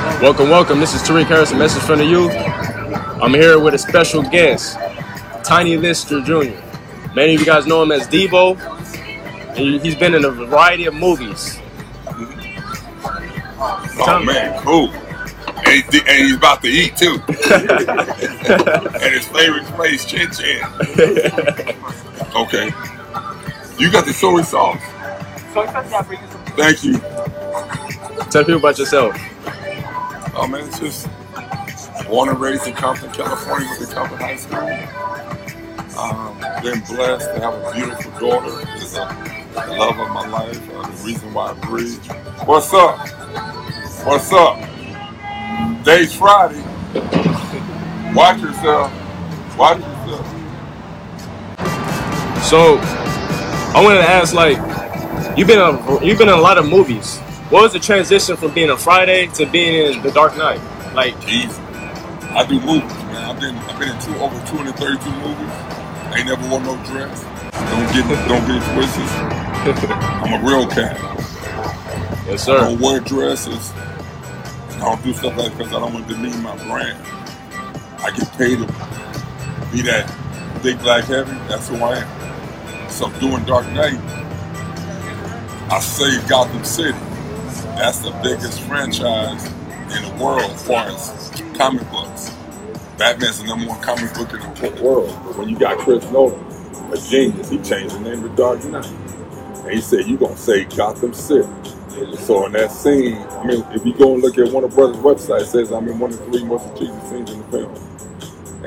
Welcome, welcome. This is Tariq Harris, a message from the youth. I'm here with a special guest, Tiny Lister Jr. Many of you guys know him as Deebo, and he's been in a variety of movies. Oh Tell me. man, cool. And, he- and he's about to eat too. and his favorite place, Chin Chin. Okay. You got the soy sauce. Thank you. Tell people about yourself. Oh man, it's just born and raised in Compton, California, with the Compton High School. Um, been blessed to have a beautiful daughter. The love of my life. Uh, the reason why I breathe. What's up? What's up? Day's Friday. Watch yourself. Watch yourself. So, I wanted to ask, like, you've been a, you've been in a lot of movies. What was the transition from being a Friday to being in The Dark Knight? Like, Easy. I do movies, man. I've been I've been in two over 232 movies. I Ain't never wore no dress. Don't get don't get twisted. I'm a real cat. yes, I sir. don't wear dresses. I don't do stuff like that because I don't want to demean my brand. I get paid to be that big black heavy. That's who I am. So doing Dark Knight, I saved Gotham City. That's the biggest franchise in the world as far as comic books. Batman's the number one comic book in the world. When you got Chris Nolan, a genius, he changed the name to Dark Knight. And he said, you going to save Gotham City. So in that scene, I mean, if you go and look at Warner Brothers website, it says I'm in one of the three most achieving scenes in the film.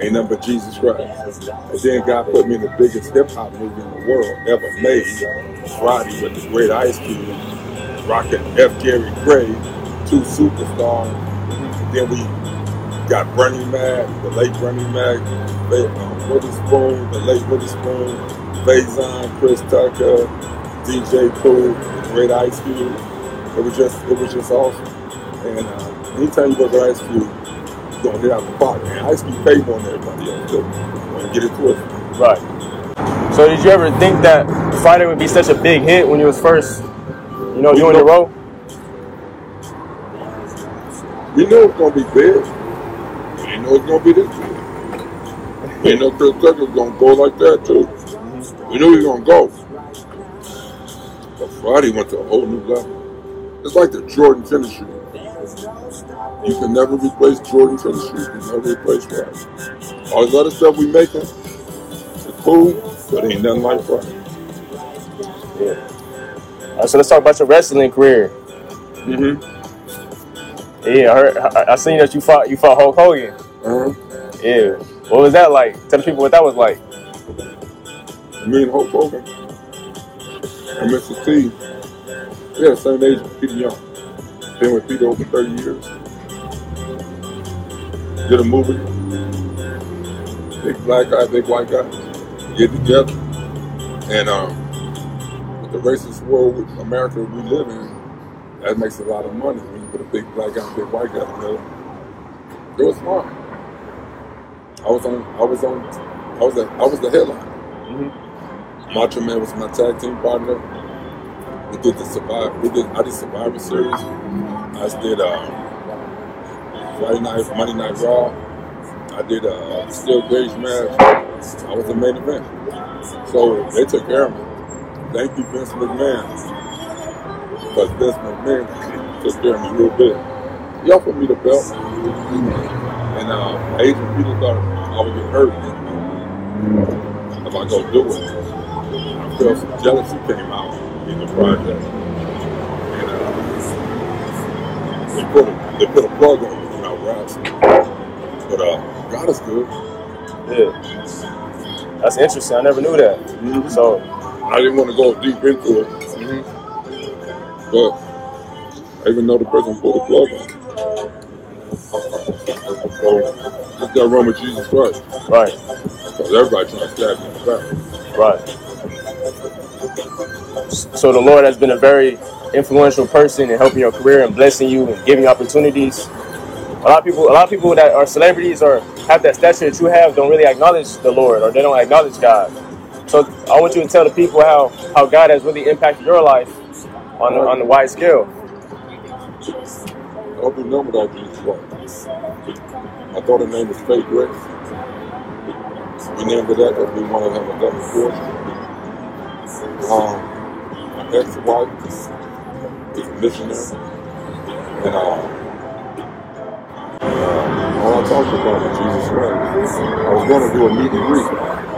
Ain't nothing but Jesus Christ. And then God put me in the biggest hip hop movie in the world ever made, Friday with the great Ice Cube, rocking F. Gary Gray, two superstars. Then we got Bernie Mac, the late Bernie Mac, um, Witherspoon, the late Witherspoon, Faizon, Chris Tucker, DJ the great Ice Cube. It was just, it was just awesome. And uh, anytime you go to Ice Cube, you're gonna hit out the park. And Ice Cube paid more than everybody else. When you get it twisted. Right. So, did you ever think that Friday would be such a big hit when you was first, you know, doing the role? You know it's gonna be big. You know it's gonna be this big. Didn't know Chris Tucker was gonna go like that too. Mm-hmm. We knew he was gonna go. But Friday went to a whole new level. It's like the Jordan shoe. You can never replace Jordan shoes. You can never replace Friday. All this other stuff we making, it's cool, but ain't nothing like Friday. All right, so let's talk about your wrestling career. Mm-hmm. Yeah, I, heard, I, I seen that you fought you fought Hulk Hogan. Uh-huh. Yeah. What was that like? Tell the people what that was like. Me and Hulk Hogan and Mr. T, yeah, the same age as Peter Young. Been with Peter over 30 years. Did a movie. Big black guy, big white guy. Get together. And um, with the racist world with America we live in, that makes a lot of money when you put a big black guy and a big white guy together. It was fun. I was on I was on I was the I was the headline. Macho Man was my tag team partner. We did the survive. We did. I did Survivor Series. I did uh, Friday Night, Monday Night Raw. I did a steel cage match. I was the main event. So they took care of me. Thank you, Vince McMahon, because Vince McMahon took care of me real big. He offered me the belt, and uh, Adrian Peter thought I would get hurt if I go do it. I felt some jealousy came out in the project. And uh, they put a, they put a plug on me when I wrestled. But uh, God is good. Yeah. That's interesting. I never knew that. So, I didn't want to go deep into it, but I even know the person pulled the plug on. So just got wrong with Jesus Christ. right, Because everybody trying to stab me in the back. right. So the Lord has been a very influential person in helping your career and blessing you and giving you opportunities. A lot of people, a lot of people that are celebrities or have that stature that you have don't really acknowledge the Lord or they don't acknowledge God. So I want you to tell the people how, how God has really impacted your life on on the wide scale. Every number that Jesus Christ. My daughter's name was Faith Grace. We named it that because we want to have a portion. Um, my ex-wife is a missionary. And uh, uh, all I talked about was Jesus Christ. I was going to do a meet and greet.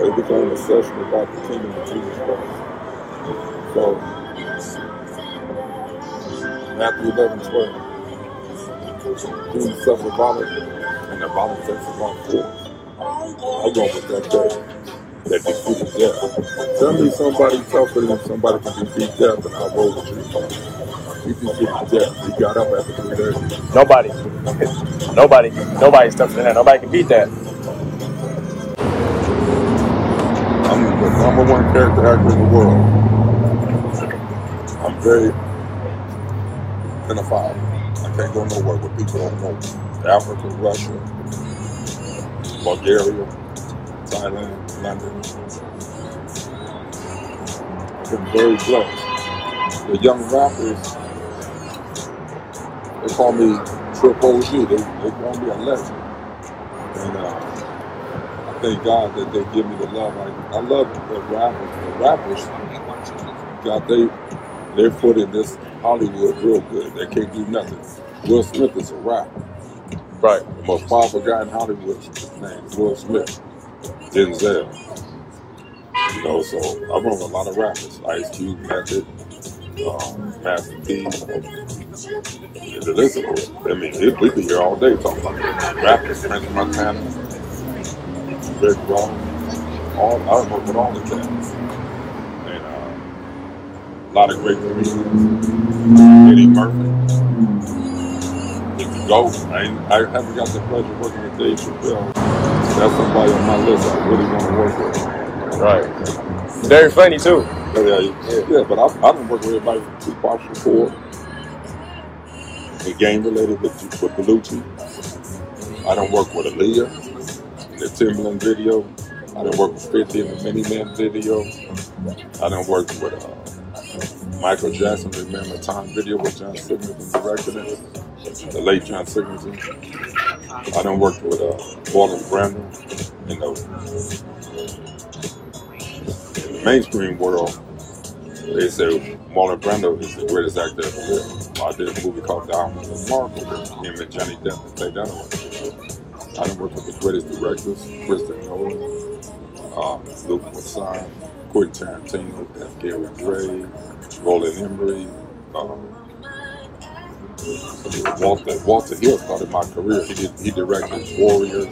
It became session about the kingdom of Jesus Christ. So, Matthew 11, 12. Jesus suffered violence, and the violence takes upon force. I'm going with that day that defeated death. Tell me somebody tougher than somebody can defeat death, and I'll roll with you. He defeated death. He got up after three days. Nobody. Nobody. Nobody's tougher than that. Nobody can beat that. Number one character actor in the world. I'm very identifiable. I can't go nowhere where people don't know. Africa, Russia, Bulgaria, Thailand, London. I've been very blessed. The young rappers, they call me Triple OG. They, they call me a legend. And uh, thank God that they give me the love. I, I love the rappers. The rappers got they their foot in this Hollywood real good. They can't do nothing. Will Smith is a rapper. Right. The most powerful guy in Hollywood is named Will Smith. Denzel. You know, so I run with a lot of rappers. Ice Cube, Method, um, Master P. The list is, I mean, it, we be here all day talking about rappers. French Montana, Rick Ross, all, I work with all the cats. And uh, a lot of great comedians. Eddie Murphy. If you go, I, I haven't got the pleasure of working with Dave Chappelle. That's somebody on my list I really want to work with. Right. Very funny too. Yeah, yeah, yeah, but I, I don't work with everybody from Tupac Shakur, the game related with, with Belushi. I don't work with Aaliyah, the Timbaland video. I don't work with 50 in the Miniman video. I don't work with uh, Michael Jackson, Remember Time video with John Singleton directed it, the late John Singleton. I don't work with uh, Marlon Brando, you know, in the mainstream world, they say Marlon Brando is the greatest actor ever lived. I did a movie called Diamonds and Marble with him and Johnny Depp and Faye Dunaway. I done worked with the greatest directors, Kristen Nolan, um, Luc Besson, Quentin Tarantino, F. Gary Gray, Roland Emmerich, um, Walter Walter Hill started my career. He did he directed Warriors,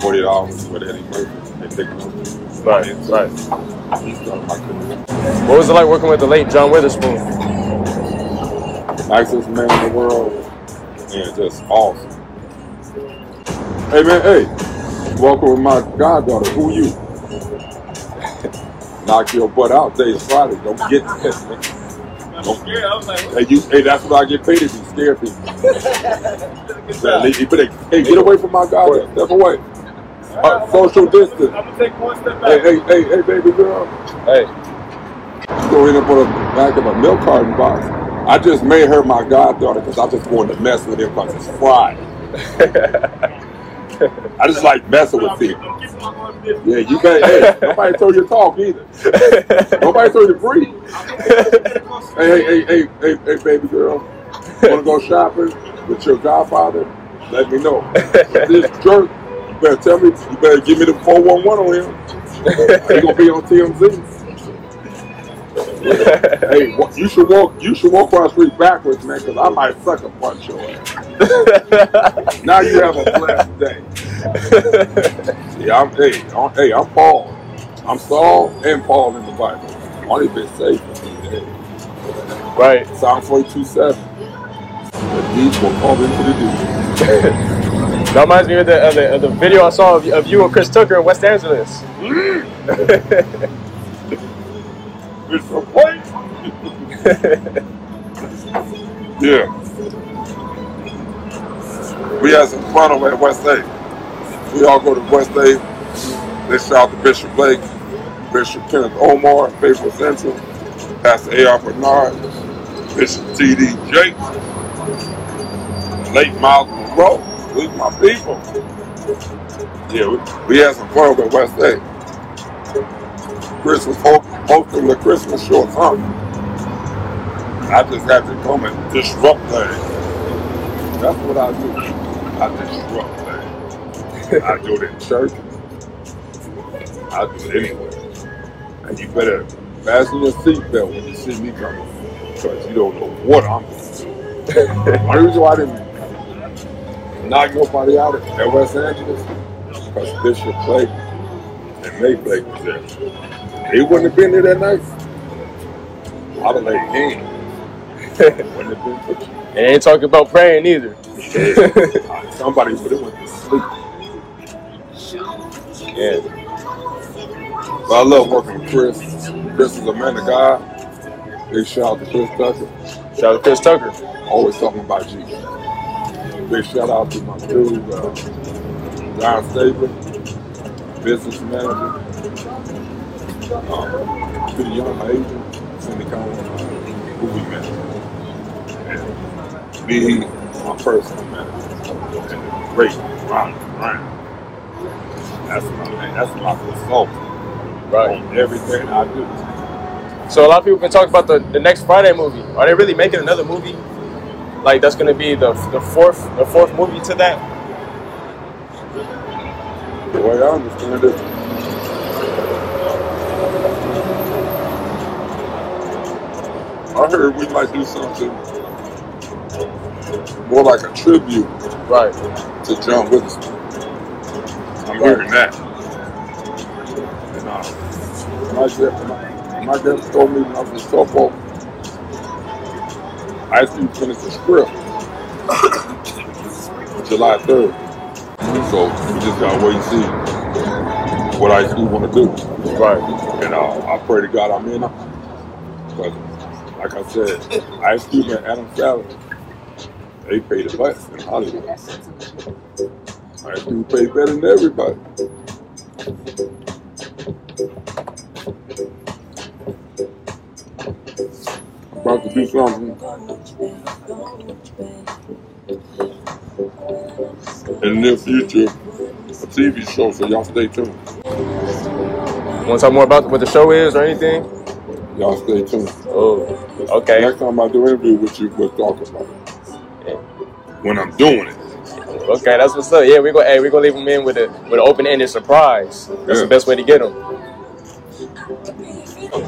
Forty Hours with Eddie Murphy and Nick Nolte. Right. Right. He started my career. What was it like working with the late John Witherspoon? nicest man in the world, and just awesome. Hey man, hey, welcome with my goddaughter. Who you? Knock your butt out. Today's Friday. Don't get this. man. I'm scared. I was like, Hey, you, hey, that's what I get paid to be scare people. Man, but hey, get away from my goddaughter. Step away. Uh, social distance. I'm gonna take one step Hey, back. hey, hey, hey, baby girl. Hey. Go in and put a back of a milk carton box. I just made her my goddaughter because I just wanted to mess with him because it's Friday. I just like messing with people. Yeah, you better. Hey, nobody told you to talk either. Nobody told you to breathe. Hey, hey, hey, hey, hey, baby girl. Want to go shopping with your godfather? Let me know. This jerk, you better tell me. You better give me the 411 on him. He gonna be on TMZ. Hey, you should walk. You should walk across the street backwards, man, because I might suck a punch your ass. Now you have a blessed day. Yeah, I'm. Hey, I'm, hey, I'm Paul. I'm Saul and Paul in the Bible. I Only been saved for me today. Right. Psalm 42 7. The deep will call into the deep. That reminds me of the, of the, of the video I saw of, of you and Chris Tucker in West Angeles. It's a point. yeah. We had some fun over at West A. We all go to West A. Let's shout out to Bishop Blake, Bishop Kenneth Ulmer, Faithful Central, Pastor A.R. Bernard, Bishop T.D. Jakes, Lake Myles Munroe. These my people. Yeah, we, we had some fun with West State. Christmas ho- hosting the Christmas or something. I just had to come and disrupt things. That's what I do. I disrupt. I do it in church. I do it anyway. And you better fasten your seatbelt when you see me coming. Because you don't know what I'm going to do. Only reason why I didn't knock nobody out at West Angeles because Bishop played and they played was there. He wouldn't have been there that night. I'd have laid hands. wouldn't have been. And ain't talking about praying either. Yeah. Somebody would have went to sleep. I love working with Chris. Chris is a man of God. Big shout out to Chris Tucker. Shout out to Chris Tucker. Always talking about Jesus. Big shout out to my dude, uh, John business manager. Um, to the young Asian, Cindy Cohen, who we met. And me, my personal manager. Great Ron Brown. That's my man. That's my consultant Right. on everything I do. So a lot of people been talking about the, the next Friday movie. Are they really making another movie? Like that's gonna be the the fourth the fourth movie to that? The way I understand it, I heard we might do something more like a tribute Right. to John Witherspoon. I'm hearing that. And uh, my dad, my dad told me when I was in softball, I actually finished the script July 3rd. So we just gotta wait and see what I actually want to do. Right. And uh, I pray to God I'm in it. But like I said, Ice Cube and Adam Sandler, they pay the best in Hollywood. Ice Cube pay better than everybody. I'm about to do something in the near future, a TV show, so y'all stay tuned. Want to talk more about what the show is or anything? Y'all stay tuned. Oh, okay. Next time I do an interview with you, we'll talk about it. When I'm doing it. Okay, that's what's up. Yeah, we're gonna hey, we're gonna leave them in with a with an open ended surprise. That's Yeah. the best way to get them.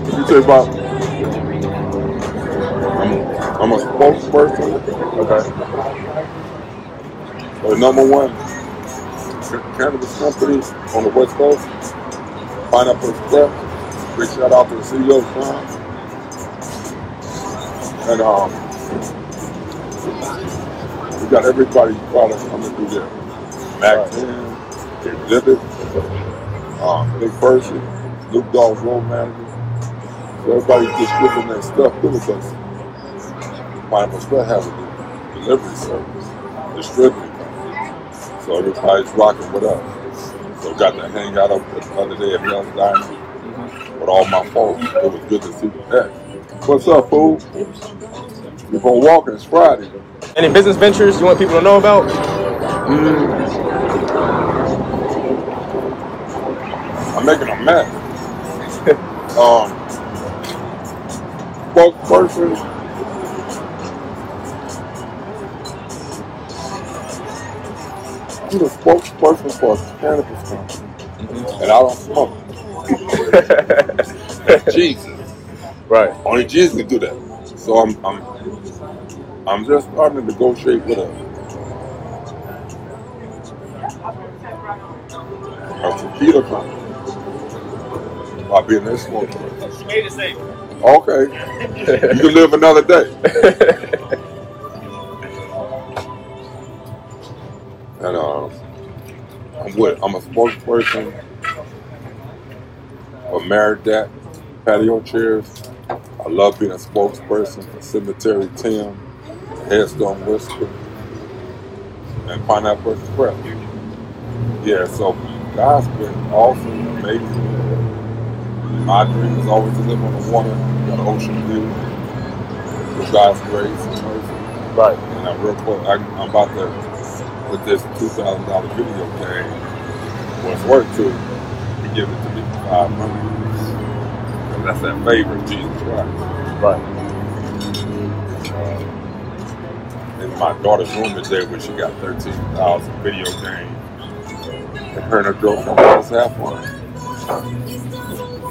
You say about I'm, I'm a spokesperson Okay. the number one cannabis company on the West Coast, Pineapple Express. Big shout out to the CEO, Sean. And um, we got everybody products coming through there. Mack 10, Xzibit, um, Big Percy, Luke Dogg's road manager. So everybody's distributing their stuff through the place. Pineapple Express has a delivery service, distributing company. So everybody's rocking with us. So got to hang out up the other day at Mel's Diner with all my folks. It was good to see you there. What's up, fool? We're gonna. It's Friday. Any business ventures you want people to know about? I'm making a mess. um, spokesperson. I'm the spokesperson for a cannabis company, and I don't smoke. Jesus, Right. only Jesus can do that. So I'm, I'm, I'm just starting to negotiate with a, a tequila company. Their spokesperson. Made it safe. Okay. You can live another day. And uh, I'm with I'm a spokesperson for Maridat patio chairs. I love being a spokesperson for Cemetery Tim, Headstone Whisper, and Pineapple Express. Yeah, so God's been awesome, amazing. My dream is always to live on the water, got an ocean view, with God's grace and mercy. Right. And I'm real quick, I, I'm about to put this two thousand dollar video game. What's worth to he give it to me for hundred. That's that favor of Jesus Christ. Right. My daughter's room is there where she got thirteen thousand video games. And her and her girlfriend always have one.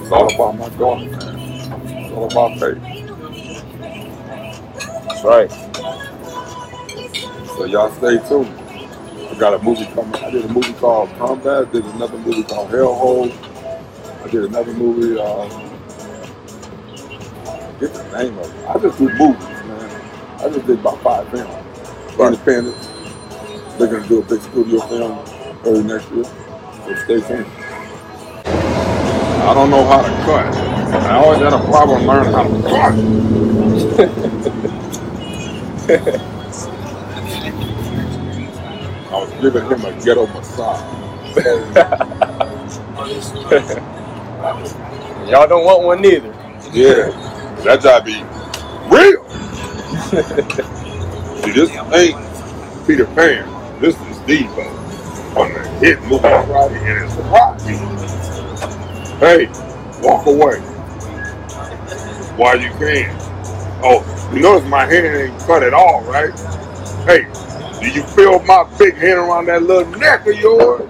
It's all about my daughter, man. It's all about faith. That's right. So y'all stay tuned. I got a movie coming. I did a movie called Combat. Did another movie called Hellhole. I did another movie. Uh, get the name of it. I just do movies, man. I just did about five films. Right. Independent. They're gonna do a big studio film early next year. So stay tuned. I don't know how to cut. I always had a problem learning how to cut. I was giving him a ghetto massage. Y'all don't want one neither. Yeah, that job be real. See, this ain't Peter Pan. This is Deebo on the hit movie Friday, and it's Friday. Hey, walk away while you can. Oh, you notice my hand ain't cut at all, right? Hey, do you feel my big hand around that little neck of yours?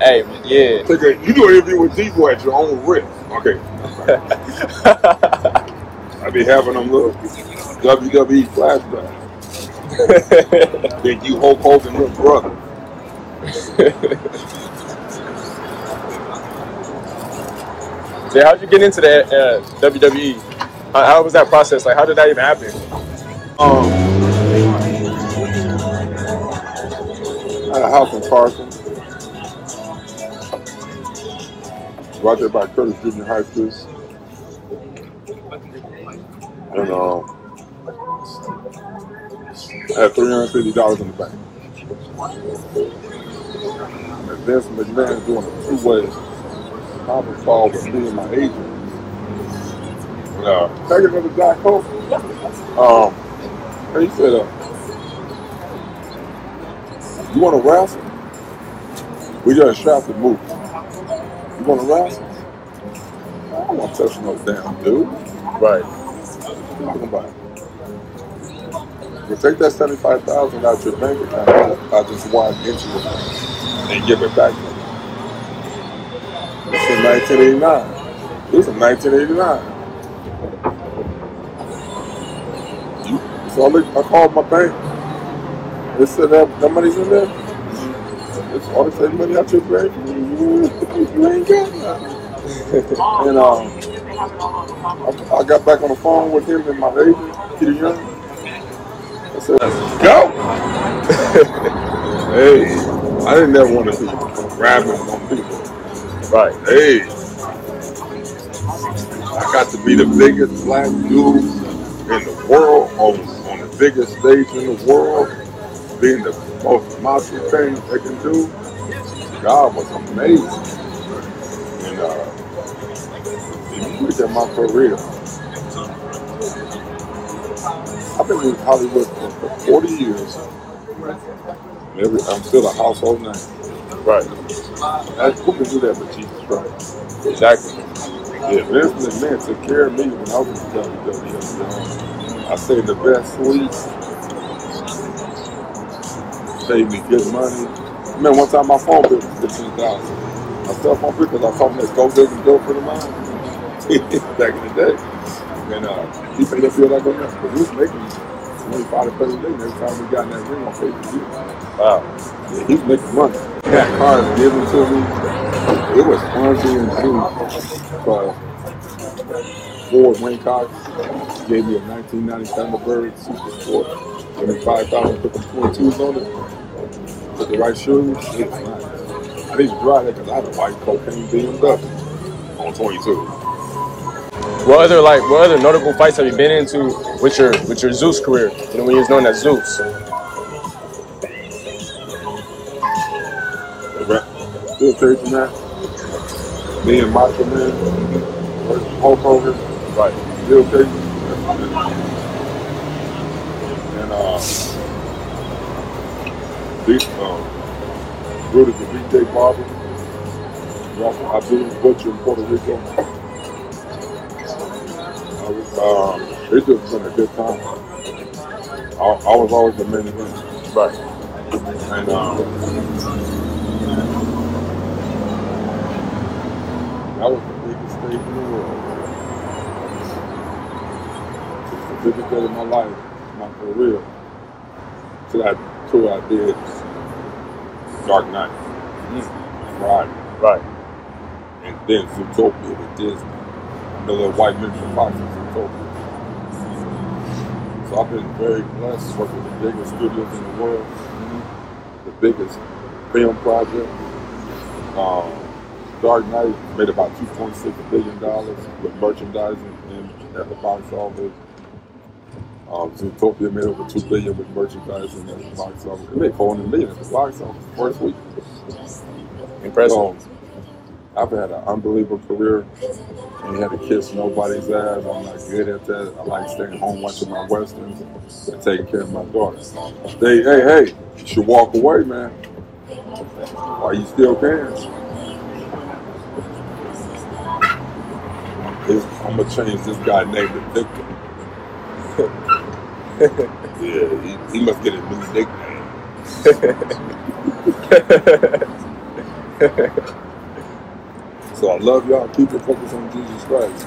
Hey, yeah. Take a, you do an interview with Deebo at your own risk. Okay. I be having them little WWE flashbacks. Think you Hulk Hogan little brother. yeah, how'd you get into the uh, WWE? How, how was that process? Like, how did that even happen? Um, had a house in Carson. Right there by Curtis Junior High School. And um, I had $350 in the bank. And Vince McMahon doing a two-way conference call with me and my agent. Uh, I get another Jack Coke? Um, and he said, uh, you want to wrestle? We just shot the move. You want to wrestle? I don't want to touch no damn dude. Right. Talking about You take that seventy-five thousand out your bank account. I just want into it and give it back. It's in 1989. This is 1989. So I, look, I called my bank. They said that, that money's in there. It's all the same money out your bank. You ain't got nothing. and um, I, I got back on the phone with him and my agent, Peter Young. Let's go. hey, I didn't ever want to be grabbing on people. Right. Hey, I got to be the biggest black dude in the world on, on the biggest stage in the world, being the most macho thing they can do. God was amazing. And uh, look at my career, I've been in Hollywood for, for 40 years. Every, I'm still a household name. Right. That's, who can do that but Jesus Christ? Exactly. Yeah, Vince McMahon took care of me when I was in WWE. I saved the best suite. Saved me good money. I mean, one time my phone bill was fifteen thousand. My cell phone bill because I saw him at Go Big and Go for the mine back in the day. And uh, he paid that bill like on that. He was making twenty-five to thirty million every time we got in that ring on pay per view. Wow. Yeah, he's making money. That car is given to me. It was fun being June. Because Ford Cox gave me a 1990 Thunderbird Super Sport. Gave me 5000 put the 22s on it. Put the right shoes. It was nice. I didn't drive it because I had a white cocaine BMW on 22. What other like what other notable fights have you been into with your with your Zeus career? You know when you was known as Zeus. Still chasing that. Me and Macho Man versus Hulk Hogan. Right. Still chasing. And and uh, these uh, rooted the BJ Barber, Abdul Butcher in Puerto Rico. I was, uh, it's just been a good time. I, I was always the main event, Right. and um, that was the biggest stage in the world. It's the biggest day of my life, my career. To that tour I did, Dark Knight, Friday, Right. and then Zootopia with Disney. The little white men from Fox So I've been very blessed working with the biggest studios in the world, the biggest film project. Um, Dark Knight made about $2.6 billion with merchandising and at the box office. Um, Zootopia made over 2 billion with merchandising at the box office. It made 400 million at the box office first week. Impressive. So, I've had an unbelievable career. and had to kiss nobody's ass. I'm not good at that. I like staying home watching my westerns and taking care of my daughter. They, hey, hey, you should walk away, man. While you still can. It's- I'm gonna change this guy named to Victor. yeah, he, he must get a new nickname. So I love y'all. Keep your focus on Jesus Christ.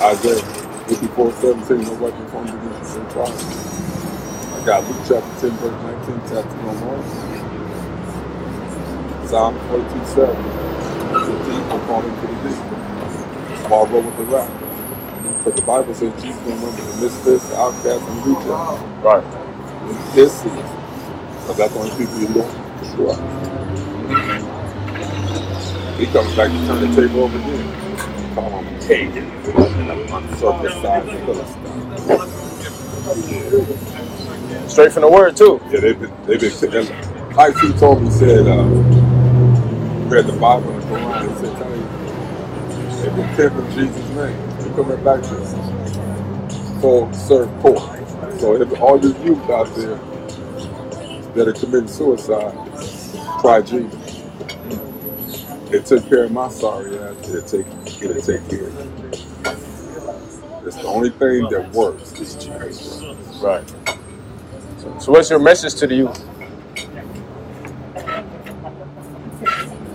Isaiah 54 17, no weapon formed against you shall. I got Luke chapter 10, verse 19, chapter no more. Psalm 42 7. The deep will fall into the deep. Small road with the rock. But the Bible says Jesus remember the misfits, the outcasts, and the rejects. Right. In His season. Because that's the only people you don't destroy. He comes back to turn the table over again. Call him and uncircumcised Philistine. Straight from the word too. Yeah, they've been, they've been, and like he told me, said, uh, read the Bible and Quran, he said, tell you, they've been tempting Jesus' name. They're coming back to us. So, serve court. So, if all your youth out there that are committing suicide, try Jesus. It took care of my sorry ass. It'll take, it'll take care of you. It's the only thing that works is Jesus. Right. So, so what's your message to the youth?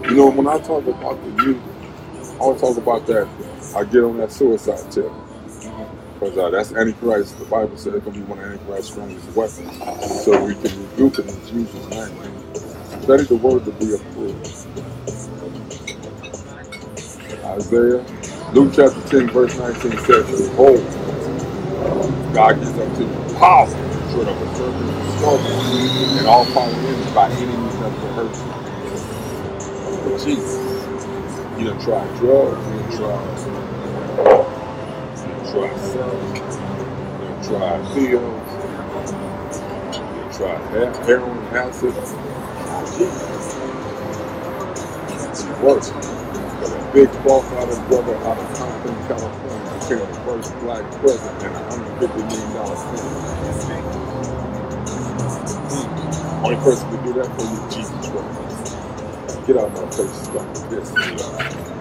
You know, when I talk about the youth, I always talk about that. I get on that suicide tip. Because uh, that's Antichrist. The Bible said it's going to be one of Antichrist's strongest weapons. So we can rebuke it in Jesus' name. Study the word to be approved. Isaiah, Luke chapter 10, verse 19 says, Behold, God gives unto you power to tread over serpents and scorpions and all power enemies by any means that will hurt you. But Jesus, you done tried drugs, you done tried, you done tried sex, you done tried pills, you done tried he- heroin, acid. Jesus. It works. Big false-hearted brother out of Compton, California became the first black president and a $150 million film. Only person to do that for you Jesus Christ. Get out of my face like this.